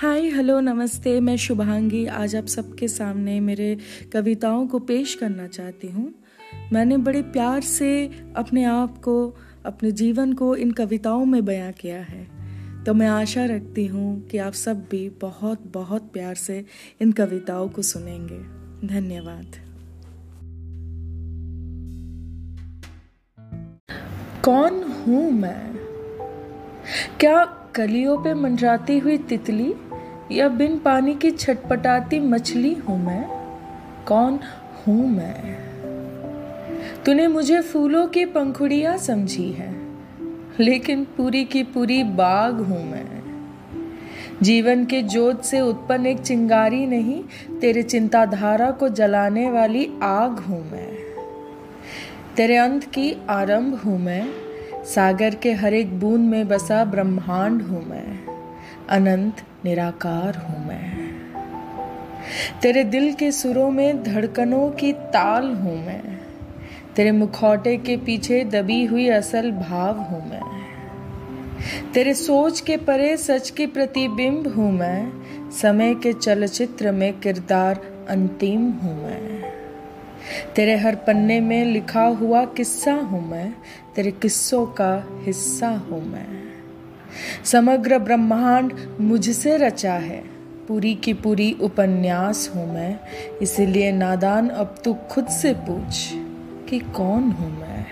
Hi hello नमस्ते, मैं शुभांगी। आज आप सबके सामने मेरे कविताओं को पेश करना चाहती हूँ। मैंने बड़े प्यार से अपने आप को, अपने जीवन को इन कविताओं में बयां किया है। तो मैं आशा रखती हूँ कि आप सब भी बहुत बहुत प्यार से इन कविताओं को सुनेंगे। धन्यवाद। कौन हूँ मैं? क्या कलियों पे मंडराती हुई तितली? या बिन पानी की छटपटाती मछली हूँ मैं? कौन हूँ मैं? तूने मुझे फूलों की पंखुड़ियाँ समझी है, लेकिन पूरी की पूरी बाग हूँ मैं। जीवन के जोत से उत्पन्न एक चिंगारी नहीं, तेरे चिंताधारा को जलाने वाली आग हूँ मैं। तेरे अंत की आरंभ हूँ मैं, सागर के हर एक बूंद में बसा ब्रह्मांड हूँ मैं। अनंत, निराकार हूँ मैं। तेरे दिल के सुरों में धड़कनों की ताल हूँ मैं। तेरे मुखौटे के पीछे दबी हुई असल भाव हूँ मैं। तेरे सोच के परे सच की प्रतिबिंब हूँ मैं। समय के चलचित्र में किरदार अंतिम हूँ मैं। तेरे हर पन्ने में लिखा हुआ किस्सा हूँ मैं। तेरे किस्सों का हिस्सा हूँ मैं। समग्र ब्रह्मांड मुझसे रचा है। पूरी की पूरी उपन्यास हूँ मैं, इसलिए नादान, अब तू खुद से पूछ कि कौन हूँ मैं?